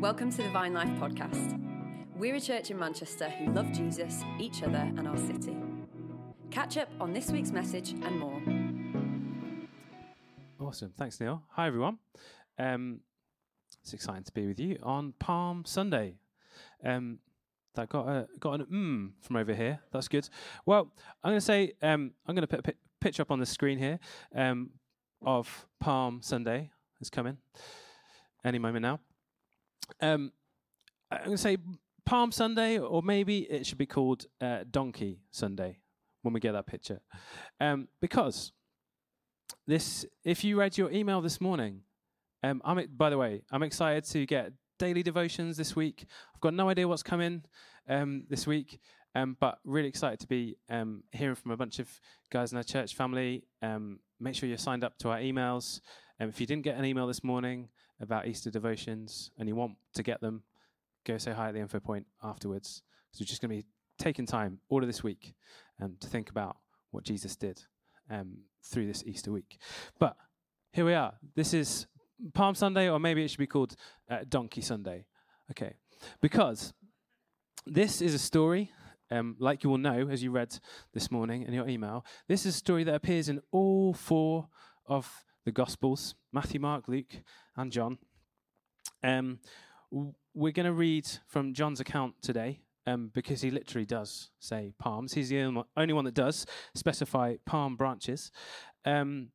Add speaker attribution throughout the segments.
Speaker 1: Welcome to the Vine Life podcast. We're a church in Manchester who love Jesus, each other, and our city. Catch up on this week's message and more.
Speaker 2: Awesome. Thanks, Neil. Hi, everyone. Um, it's exciting to be with you on Palm Sunday. Um, that got a got an mm from over here. That's good. Well, I'm going to say um, I'm going to put a pi- picture up on the screen here um, of Palm Sunday. It's coming any moment now. Um, I'm going to say Palm Sunday, or maybe it should be called uh, Donkey Sunday when we get that picture, um, because this. If you read your email this morning, um, I'm by the way, I'm excited to get daily devotions this week. I've got no idea what's coming um, this week, um, but really excited to be um, hearing from a bunch of guys in our church family. Um, make sure you're signed up to our emails. Um, if you didn't get an email this morning about Easter devotions and you want to get them, go say hi at the info point afterwards. So we're just going to be taking time all of this week um, to think about what Jesus did um, through this Easter week. But here we are. This is Palm Sunday, or maybe it should be called uh, Donkey Sunday. Okay, because this is a story, um, like you will know as you read this morning in your email. This is a story that appears in all four of the Gospels Matthew, Mark, Luke, and John. Um, we're going to read from John's account today. Um, because he literally does say palms. He's the only one- that does specify palm branches. Um,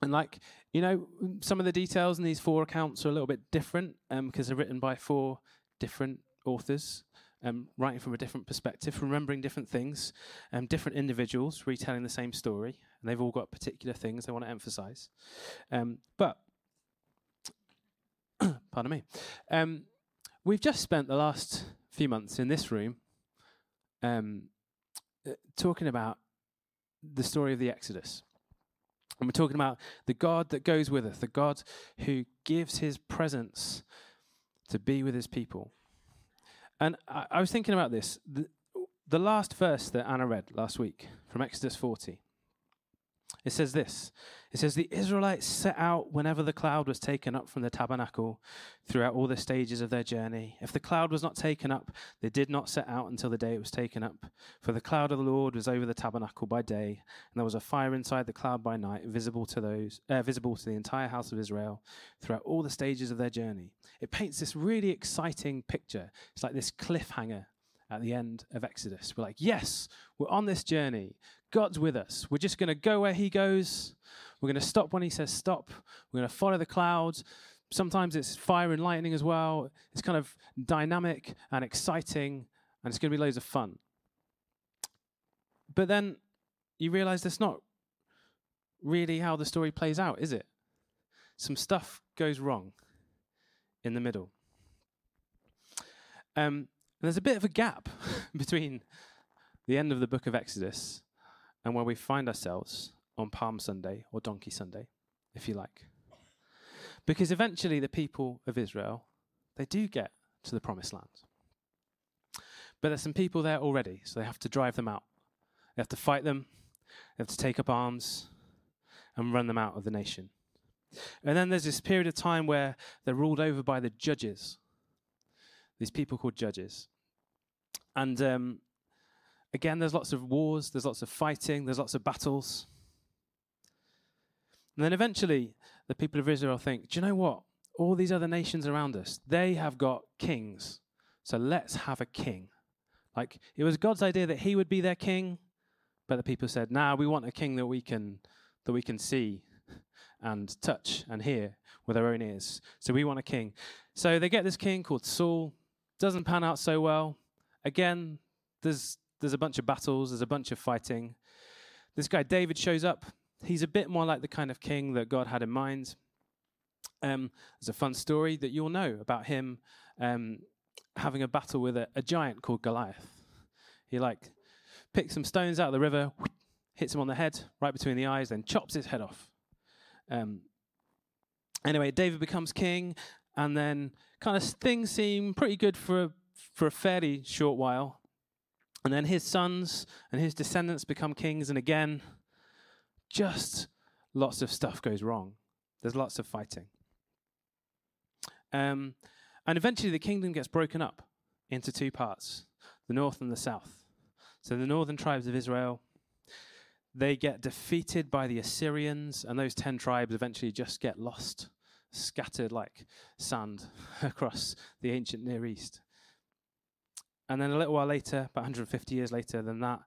Speaker 2: and like, you know, some of the details in these four accounts are a little bit different because they're written by four different authors, um, writing from a different perspective, remembering different things, um, different individuals retelling the same story, and they've all got particular things they want to emphasize. Um, but, pardon me, um, we've just spent the last few months in this room um, uh, talking about the story of the Exodus. And we're talking about the God that goes with us, the God who gives his presence to be with his people. And I, I was thinking about this. The, the last verse that Anna read last week from Exodus 40, it says this It says, The Israelites set out whenever the cloud was taken up from the tabernacle throughout all the stages of their journey. If the cloud was not taken up, they did not set out until the day it was taken up. For the cloud of the Lord was over the tabernacle by day, and there was a fire inside the cloud by night, visible to those, uh, visible to the entire house of Israel throughout all the stages of their journey. It paints this really exciting picture. It's like this cliffhanger at the end of Exodus. We're like, yes, we're on this journey. God's with us. We're just going to go where He goes. We're going to stop when He says stop. We're going to follow the clouds. Sometimes it's fire and lightning as well. It's kind of dynamic and exciting, and it's going to be loads of fun. But then you realize that's not really how the story plays out, is it? Some stuff goes wrong in the middle. Um, there's a bit of a gap between the end of the book of Exodus and where we find ourselves on Palm Sunday or Donkey Sunday, if you like. Because eventually the people of Israel, they do get to the promised land. But there's some people there already, so they have to drive them out. They have to fight them, they have to take up arms and run them out of the nation. And then there's this period of time where they're ruled over by the judges, these people called judges. And um, again, there's lots of wars, there's lots of fighting, there's lots of battles. And then eventually, the people of Israel think, do you know what? All these other nations around us, they have got kings. So let's have a king. Like, it was God's idea that he would be their king, but the people said, nah, we want a king that we can, that we can see and touch and hear with our own ears. So we want a king. So they get this king called Saul. Doesn't pan out so well. Again, there's there's a bunch of battles, there's a bunch of fighting. This guy David shows up. He's a bit more like the kind of king that God had in mind. Um, there's a fun story that you'll know about him um, having a battle with a, a giant called Goliath. He like picks some stones out of the river, hits him on the head, right between the eyes, then chops his head off. Um, anyway, David becomes king, and then kind of things seem pretty good for a, for a fairly short while. And then his sons and his descendants become kings, and again, just lots of stuff goes wrong. There's lots of fighting. Um, And eventually the kingdom gets broken up into two parts the north and the south. So the northern tribes of Israel, they get defeated by the Assyrians, and those 10 tribes eventually just get lost, scattered like sand across the ancient Near East. And then a little while later, about 150 years later than that,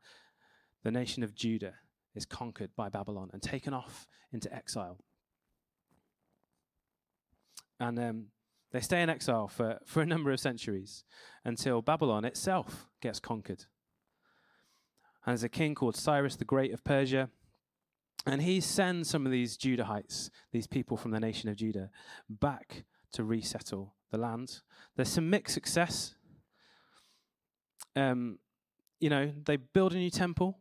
Speaker 2: the nation of Judah is conquered by Babylon and taken off into exile. And um, they stay in exile for, for a number of centuries until Babylon itself gets conquered. And there's a king called Cyrus the Great of Persia. And he sends some of these Judahites, these people from the nation of Judah, back to resettle the land. There's some mixed success. Um, you know, they build a new temple,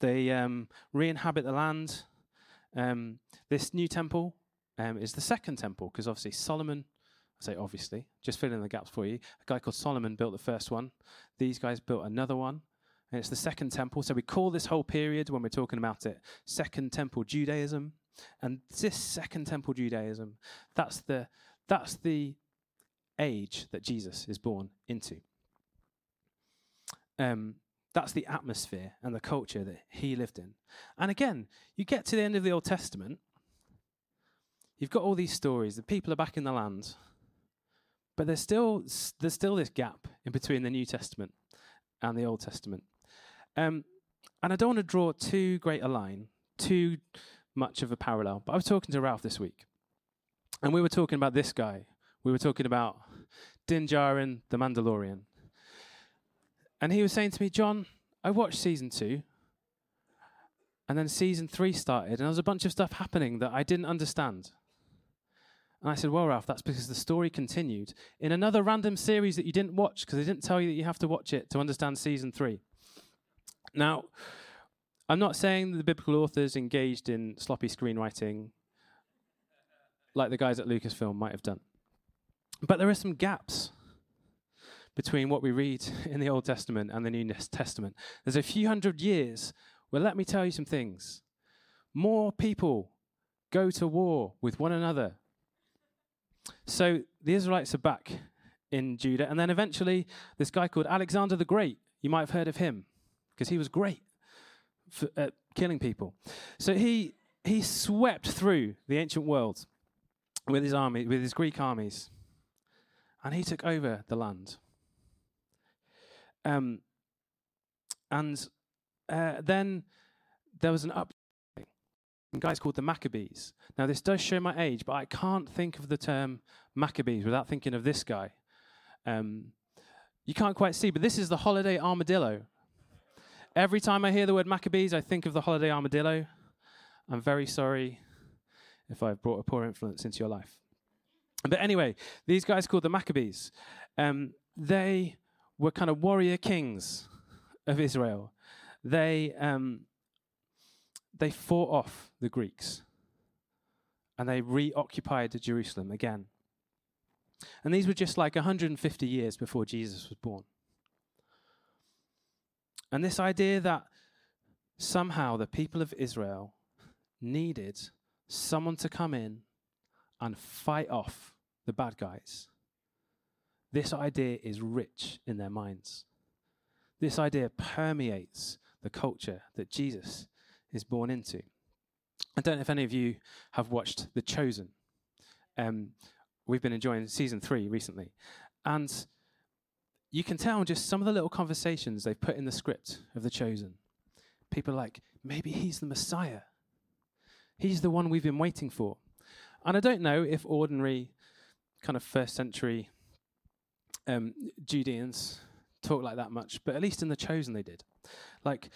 Speaker 2: they um, re inhabit the land. Um, this new temple um, is the second temple, because obviously Solomon, I say obviously, just fill in the gaps for you. A guy called Solomon built the first one. These guys built another one, and it's the second temple. So we call this whole period, when we're talking about it, Second Temple Judaism. And this Second Temple Judaism, that's the, that's the age that Jesus is born into. Um, that's the atmosphere and the culture that he lived in. And again, you get to the end of the Old Testament, you've got all these stories, the people are back in the land, but there's still, there's still this gap in between the New Testament and the Old Testament. Um, and I don't want to draw too great a line, too much of a parallel, but I was talking to Ralph this week, and we were talking about this guy. We were talking about Din Djarin, the Mandalorian. And he was saying to me, Jon, I watched season two, and then season three started, and there was a bunch of stuff happening that I didn't understand. And I said, Well, Ralph, that's because the story continued in another random series that you didn't watch because they didn't tell you that you have to watch it to understand season three. Now, I'm not saying that the biblical authors engaged in sloppy screenwriting like the guys at Lucasfilm might have done. But there are some gaps between what we read in the Old Testament and the New Testament. There's a few hundred years where, let me tell you some things. More people go to war with one another. So the Israelites are back in Judah. And then eventually, this guy called Alexander the Great, you might have heard of him because he was great for, at killing people. So he, he swept through the ancient world with his army, with his Greek armies, and he took over the land. Um, and uh, then there was an up guys called the Maccabees. Now, this does show my age, but I can't think of the term Maccabees without thinking of this guy. Um, you can't quite see, but this is the holiday armadillo. Every time I hear the word Maccabees, I think of the holiday armadillo. I'm very sorry if I've brought a poor influence into your life. But anyway, these guys called the Maccabees, um, they were kind of warrior kings of Israel. They, um, they fought off the Greeks and they reoccupied Jerusalem again. And these were just like 150 years before Jesus was born. And this idea that somehow the people of Israel needed someone to come in and fight off the bad guys this idea is rich in their minds. This idea permeates the culture that Jesus is born into. I don't know if any of you have watched The Chosen. Um, we've been enjoying season three recently. And you can tell just some of the little conversations they've put in the script of The Chosen. People are like, maybe he's the Messiah. He's the one we've been waiting for. And I don't know if ordinary kind of first century um, Judeans talk like that much, but at least in the chosen they did. Like,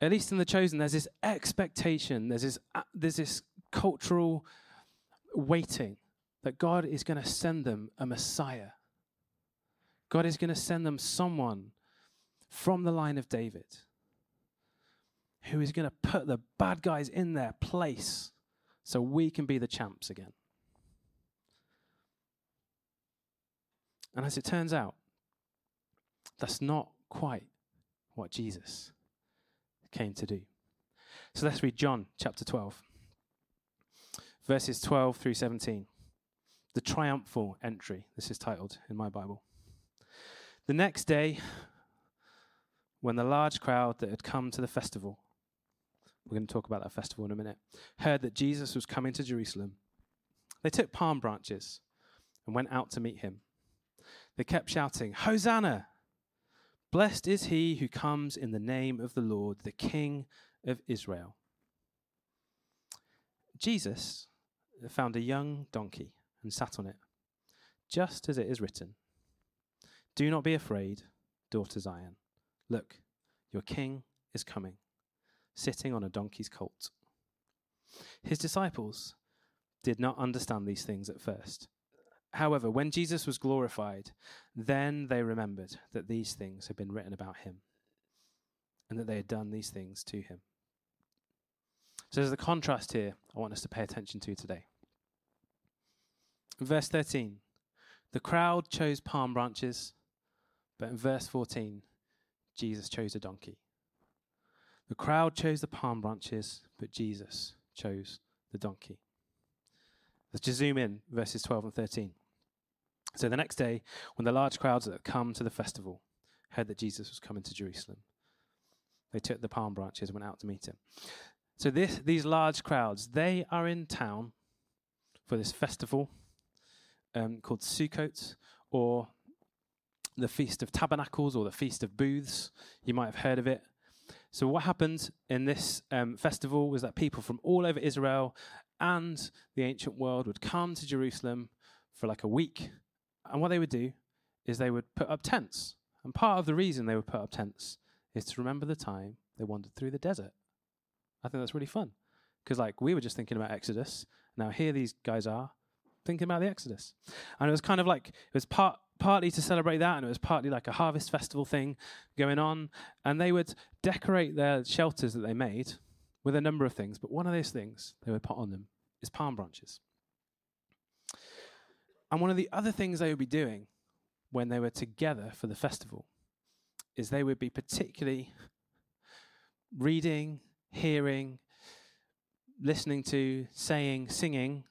Speaker 2: at least in the chosen, there's this expectation, there's this, uh, there's this cultural waiting that God is going to send them a Messiah. God is going to send them someone from the line of David who is going to put the bad guys in their place so we can be the champs again. And as it turns out, that's not quite what Jesus came to do. So let's read John chapter 12, verses 12 through 17. the triumphal entry, this is titled in my Bible. The next day, when the large crowd that had come to the festival, we're going to talk about that festival in a minute, heard that Jesus was coming to Jerusalem, they took palm branches and went out to meet him. They kept shouting, Hosanna! Blessed is he who comes in the name of the Lord, the King of Israel. Jesus found a young donkey and sat on it, just as it is written Do not be afraid, daughter Zion. Look, your king is coming, sitting on a donkey's colt. His disciples did not understand these things at first. However, when Jesus was glorified, then they remembered that these things had been written about him and that they had done these things to him. So there's a contrast here I want us to pay attention to today. Verse 13 the crowd chose palm branches, but in verse 14, Jesus chose a donkey. The crowd chose the palm branches, but Jesus chose the donkey. Let's just zoom in, verses 12 and 13. So the next day, when the large crowds that had come to the festival heard that Jesus was coming to Jerusalem, they took the palm branches and went out to meet him. So this, these large crowds, they are in town for this festival um, called Sukkot, or the Feast of Tabernacles, or the Feast of Booths. You might have heard of it. So what happened in this um, festival was that people from all over Israel and the ancient world would come to Jerusalem for like a week. And what they would do is they would put up tents. And part of the reason they would put up tents is to remember the time they wandered through the desert. I think that's really fun. Because, like, we were just thinking about Exodus. Now, here these guys are thinking about the Exodus. And it was kind of like, it was part, partly to celebrate that, and it was partly like a harvest festival thing going on. And they would decorate their shelters that they made with a number of things, but one of those things they would put on them is palm branches. And one of the other things they would be doing when they were together for the festival is they would be particularly reading, hearing, listening to, saying, singing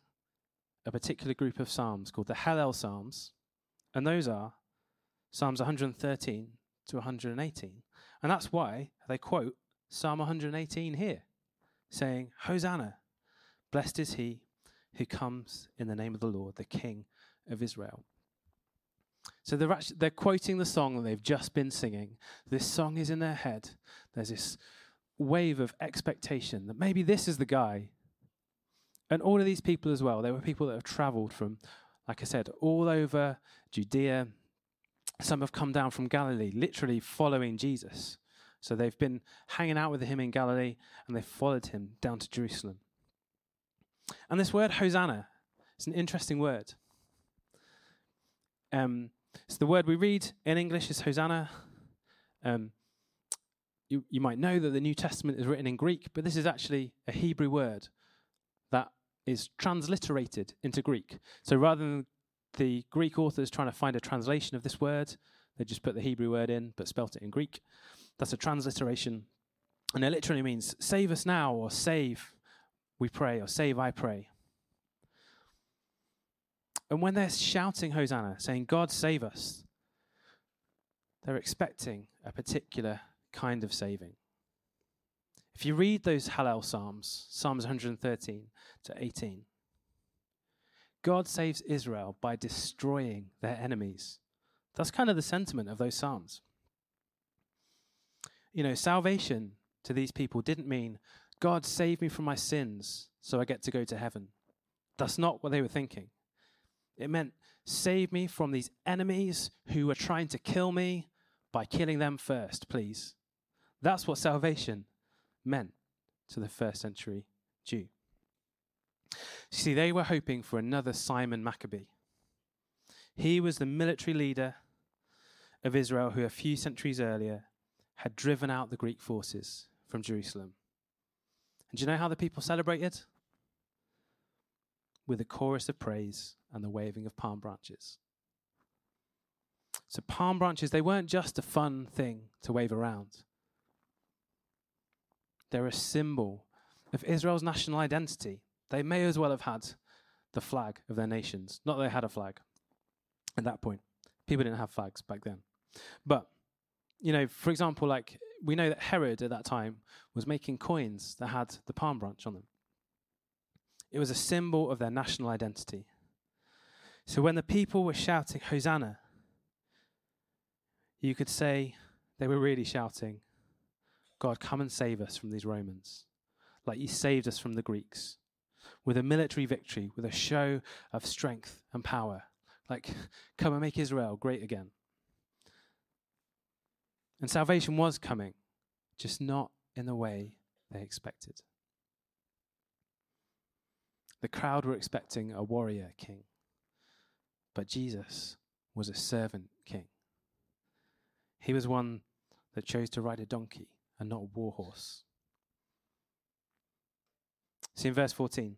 Speaker 2: a particular group of psalms called the Hallel Psalms. And those are Psalms 113 to 118. And that's why they quote Psalm 118 here saying, Hosanna, blessed is he who comes in the name of the Lord, the King of Israel. So they're, actually, they're quoting the song that they've just been singing. This song is in their head. There's this wave of expectation that maybe this is the guy. And all of these people as well, they were people that have traveled from, like I said, all over Judea. Some have come down from Galilee, literally following Jesus. So they've been hanging out with him in Galilee and they followed him down to Jerusalem. And this word Hosanna is an interesting word. Um, so the word we read in English is Hosanna. Um, you, you might know that the New Testament is written in Greek, but this is actually a Hebrew word that is transliterated into Greek. So rather than the Greek authors trying to find a translation of this word, they just put the Hebrew word in but spelt it in Greek. That's a transliteration. And it literally means save us now, or save, we pray, or save, I pray. And when they're shouting Hosanna, saying, God save us, they're expecting a particular kind of saving. If you read those Hallel Psalms, Psalms 113 to 18, God saves Israel by destroying their enemies. That's kind of the sentiment of those Psalms. You know, salvation to these people didn't mean, God save me from my sins so I get to go to heaven. That's not what they were thinking. It meant, save me from these enemies who are trying to kill me by killing them first, please. That's what salvation meant to the first century Jew. See, they were hoping for another Simon Maccabee. He was the military leader of Israel who, a few centuries earlier, had driven out the Greek forces from Jerusalem. And do you know how the people celebrated? With a chorus of praise and the waving of palm branches. So, palm branches, they weren't just a fun thing to wave around, they're a symbol of Israel's national identity. They may as well have had the flag of their nations. Not that they had a flag at that point. People didn't have flags back then. But, you know, for example, like we know that Herod at that time was making coins that had the palm branch on them. It was a symbol of their national identity. So when the people were shouting, Hosanna, you could say they were really shouting, God, come and save us from these Romans, like you saved us from the Greeks, with a military victory, with a show of strength and power. Like, come and make Israel great again. And salvation was coming, just not in the way they expected. The crowd were expecting a warrior king, but Jesus was a servant king. He was one that chose to ride a donkey and not a war horse. See in verse 14,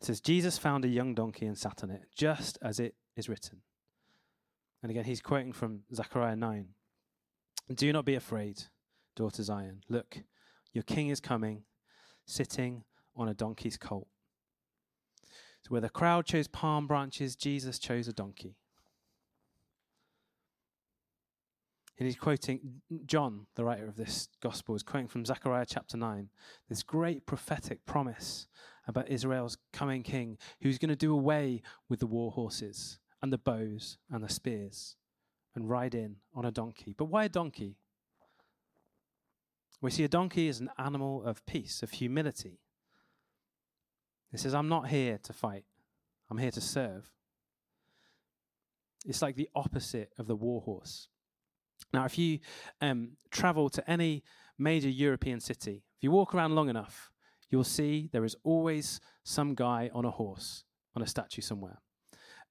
Speaker 2: it says, Jesus found a young donkey and sat on it, just as it is written. And again, he's quoting from Zechariah 9. Do not be afraid, daughter Zion. Look, your king is coming, sitting on a donkey's colt. So, where the crowd chose palm branches, Jesus chose a donkey. And he's quoting, John, the writer of this gospel, is quoting from Zechariah chapter 9, this great prophetic promise about Israel's coming king who's going to do away with the war horses and the bows and the spears and ride in on a donkey. But why a donkey? We see a donkey as an animal of peace, of humility. It says, I'm not here to fight, I'm here to serve. It's like the opposite of the war horse. Now, if you um, travel to any major European city, if you walk around long enough, you'll see there is always some guy on a horse on a statue somewhere.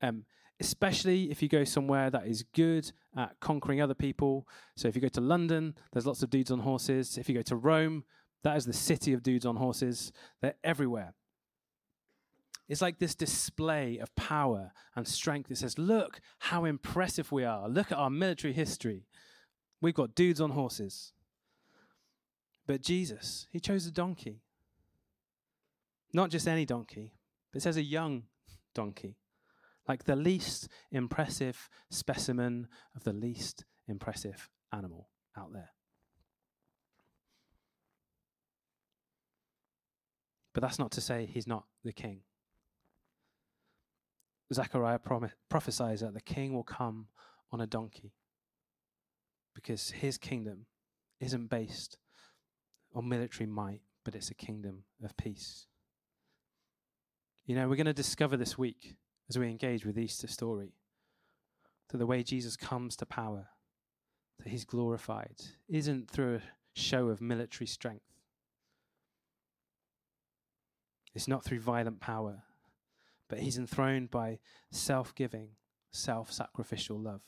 Speaker 2: Um, especially if you go somewhere that is good at conquering other people. So if you go to London, there's lots of dudes on horses. If you go to Rome, that is the city of dudes on horses. They're everywhere. It's like this display of power and strength. It says, Look how impressive we are. Look at our military history. We've got dudes on horses. But Jesus, he chose a donkey. Not just any donkey, but it says a young donkey. Like the least impressive specimen of the least impressive animal out there. But that's not to say he's not the king. Zechariah prophesies that the king will come on a donkey because his kingdom isn't based on military might, but it's a kingdom of peace. You know, we're going to discover this week as we engage with Easter story that the way Jesus comes to power, that he's glorified, isn't through a show of military strength. It's not through violent power, but he's enthroned by self giving, self sacrificial love.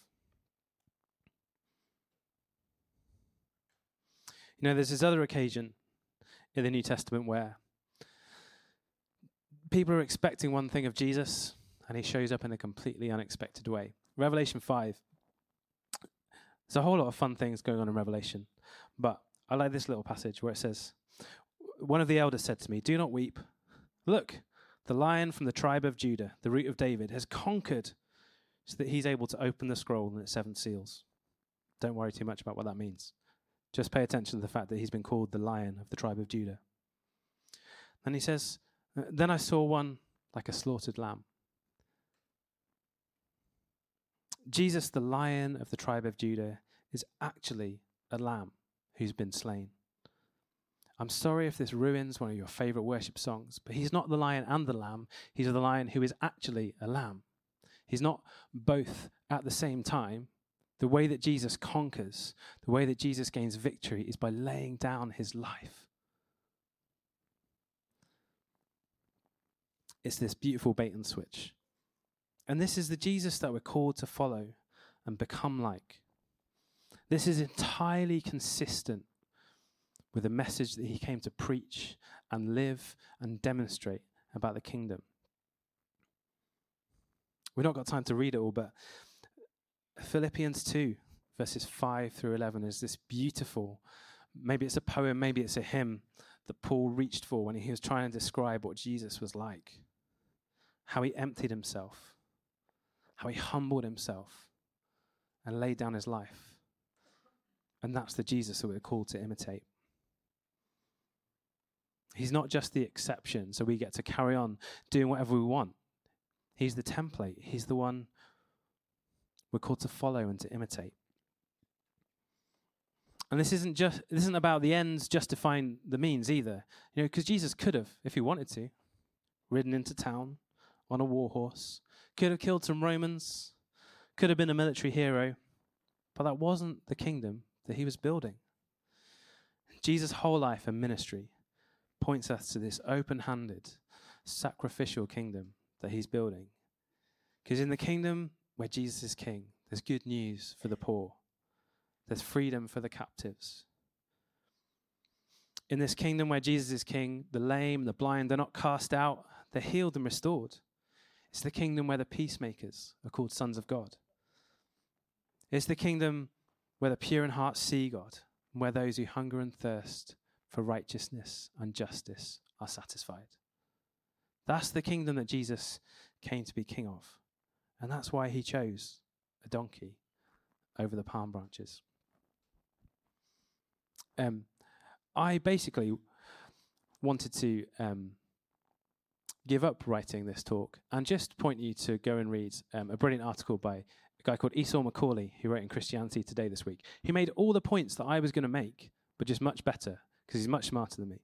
Speaker 2: You know, there's this other occasion in the New Testament where people are expecting one thing of Jesus, and he shows up in a completely unexpected way. Revelation 5. There's a whole lot of fun things going on in Revelation, but I like this little passage where it says, One of the elders said to me, Do not weep. Look, the lion from the tribe of Judah, the root of David, has conquered so that he's able to open the scroll and its seven seals. Don't worry too much about what that means. Just pay attention to the fact that he's been called the lion of the tribe of Judah. Then he says, uh, Then I saw one like a slaughtered lamb. Jesus, the lion of the tribe of Judah, is actually a lamb who's been slain. I'm sorry if this ruins one of your favorite worship songs, but he's not the lion and the lamb. He's the lion who is actually a lamb. He's not both at the same time. The way that Jesus conquers, the way that Jesus gains victory is by laying down his life. It's this beautiful bait and switch. And this is the Jesus that we're called to follow and become like. This is entirely consistent with the message that he came to preach and live and demonstrate about the kingdom. We've not got time to read it all, but Philippians 2, verses 5 through 11, is this beautiful, maybe it's a poem, maybe it's a hymn that Paul reached for when he was trying to describe what Jesus was like. how he emptied himself, how he humbled himself and laid down his life. And that's the Jesus that we're called to imitate. He's not just the exception, so we get to carry on doing whatever we want. He's the template, He's the one we're called to follow and to imitate. And this isn't just this isn't about the ends justifying the means either. You know, because Jesus could have, if he wanted to, ridden into town on a war horse, could have killed some Romans, could have been a military hero, but that wasn't the kingdom that he was building. Jesus' whole life and ministry points us to this open handed, sacrificial kingdom that he's building. Because in the kingdom where Jesus is king, there's good news for the poor, there's freedom for the captives. In this kingdom where Jesus is king, the lame, the blind, they're not cast out, they're healed and restored. It's the kingdom where the peacemakers are called sons of God. It's the kingdom where the pure in heart see God, and where those who hunger and thirst for righteousness and justice are satisfied. That's the kingdom that Jesus came to be king of. And that's why he chose a donkey over the palm branches. Um, I basically wanted to um, give up writing this talk and just point you to go and read um, a brilliant article by a guy called Esau McCaulley, who wrote in Christianity Today this week. He made all the points that I was going to make, but just much better because he's much smarter than me.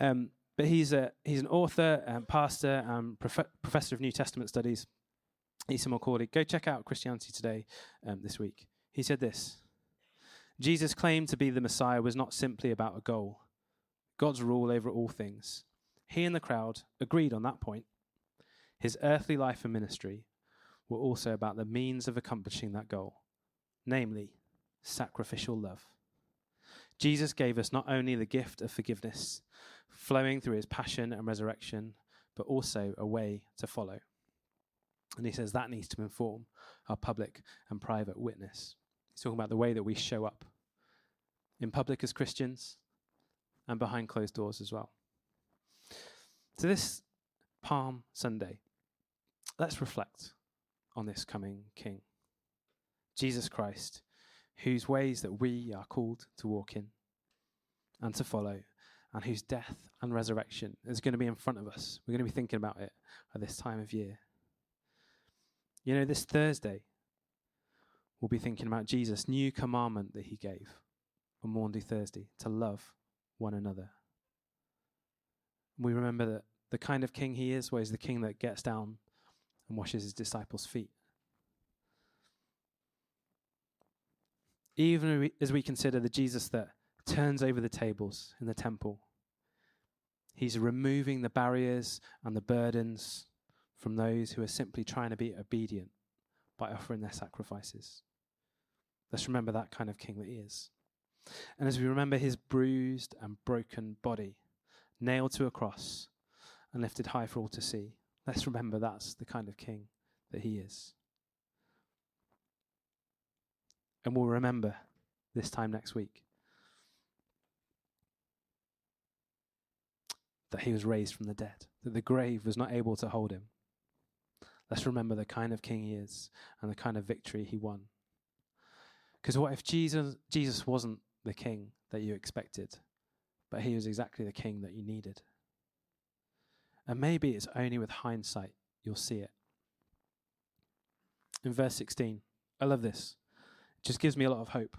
Speaker 2: Um, but he's a he's an author, and pastor, and prof- professor of New Testament studies. Esau McCaulley. Go check out Christianity Today um, this week. He said this: Jesus' claim to be the Messiah was not simply about a goal, God's rule over all things. He and the crowd agreed on that point. His earthly life and ministry were also about the means of accomplishing that goal, namely, sacrificial love. Jesus gave us not only the gift of forgiveness, flowing through his passion and resurrection, but also a way to follow. And he says that needs to inform our public and private witness. He's talking about the way that we show up in public as Christians and behind closed doors as well. So, this Palm Sunday, let's reflect on this coming King, Jesus Christ, whose ways that we are called to walk in and to follow, and whose death and resurrection is going to be in front of us. We're going to be thinking about it at this time of year. You know, this Thursday, we'll be thinking about Jesus' new commandment that he gave on Maundy Thursday to love one another. We remember that the kind of king he is, well, he's the king that gets down and washes his disciples' feet. Even as we consider the Jesus that turns over the tables in the temple, he's removing the barriers and the burdens from those who are simply trying to be obedient by offering their sacrifices. Let's remember that kind of king that he is. And as we remember his bruised and broken body, nailed to a cross and lifted high for all to see, let's remember that's the kind of king that he is. And we'll remember this time next week that he was raised from the dead, that the grave was not able to hold him. Let's remember the kind of king he is and the kind of victory he won. Because what if Jesus, Jesus wasn't the king that you expected, but he was exactly the king that you needed? And maybe it's only with hindsight you'll see it. In verse 16, I love this. Just gives me a lot of hope.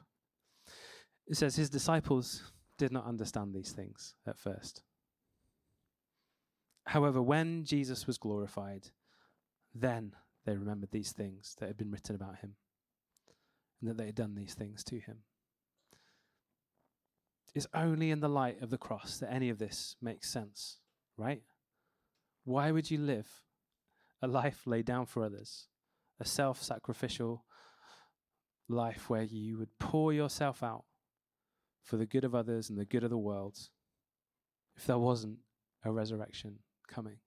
Speaker 2: It says, His disciples did not understand these things at first. However, when Jesus was glorified, then they remembered these things that had been written about him and that they had done these things to him. It's only in the light of the cross that any of this makes sense, right? Why would you live a life laid down for others, a self sacrificial life where you would pour yourself out for the good of others and the good of the world if there wasn't a resurrection coming?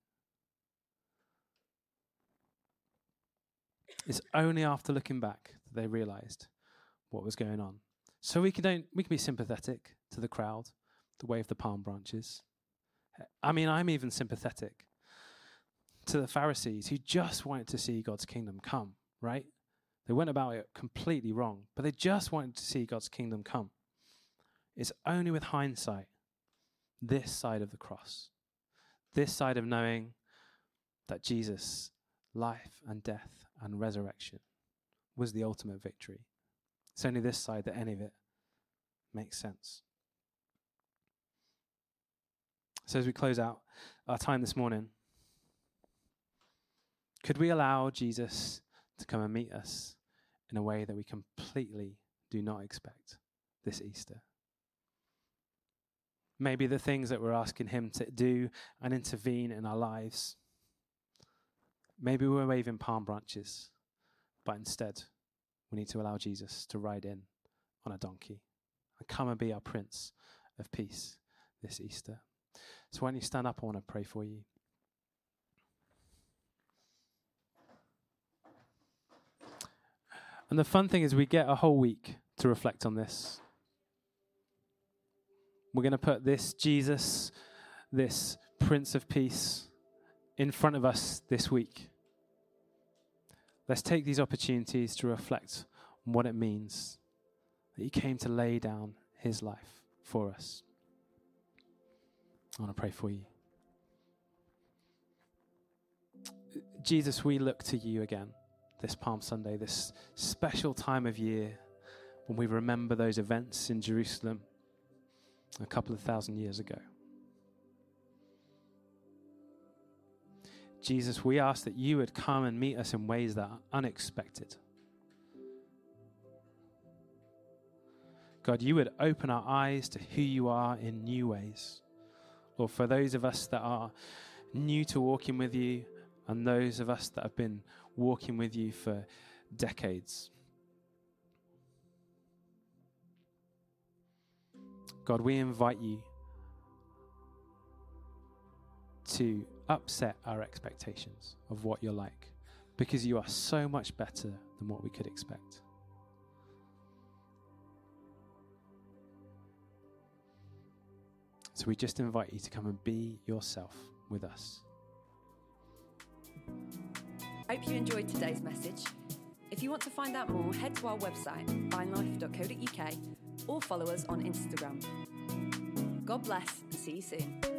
Speaker 2: It's only after looking back that they realized what was going on. So we can don't we can be sympathetic to the crowd, the wave of the palm branches. I mean, I'm even sympathetic to the Pharisees who just wanted to see God's kingdom come, right? They went about it completely wrong, but they just wanted to see God's kingdom come. It's only with hindsight, this side of the cross, this side of knowing that Jesus' life and death and resurrection was the ultimate victory. It's only this side that any of it makes sense. So, as we close out our time this morning, could we allow Jesus to come and meet us in a way that we completely do not expect this Easter? Maybe the things that we're asking Him to do and intervene in our lives. Maybe we're waving palm branches, but instead we need to allow Jesus to ride in on a donkey and come and be our Prince of Peace this Easter. So, when you stand up, I want to pray for you. And the fun thing is, we get a whole week to reflect on this. We're going to put this Jesus, this Prince of Peace, in front of us this week. Let's take these opportunities to reflect on what it means that He came to lay down His life for us. I want to pray for you. Jesus, we look to you again this Palm Sunday, this special time of year when we remember those events in Jerusalem a couple of thousand years ago. Jesus, we ask that you would come and meet us in ways that are unexpected. God, you would open our eyes to who you are in new ways. Lord, for those of us that are new to walking with you and those of us that have been walking with you for decades. God, we invite you to upset our expectations of what you're like because you are so much better than what we could expect. So we just invite you to come and be yourself with us.
Speaker 1: Hope you enjoyed today's message. If you want to find out more, head to our website, vinelife.co.uk, or follow us on Instagram. God bless and see you soon.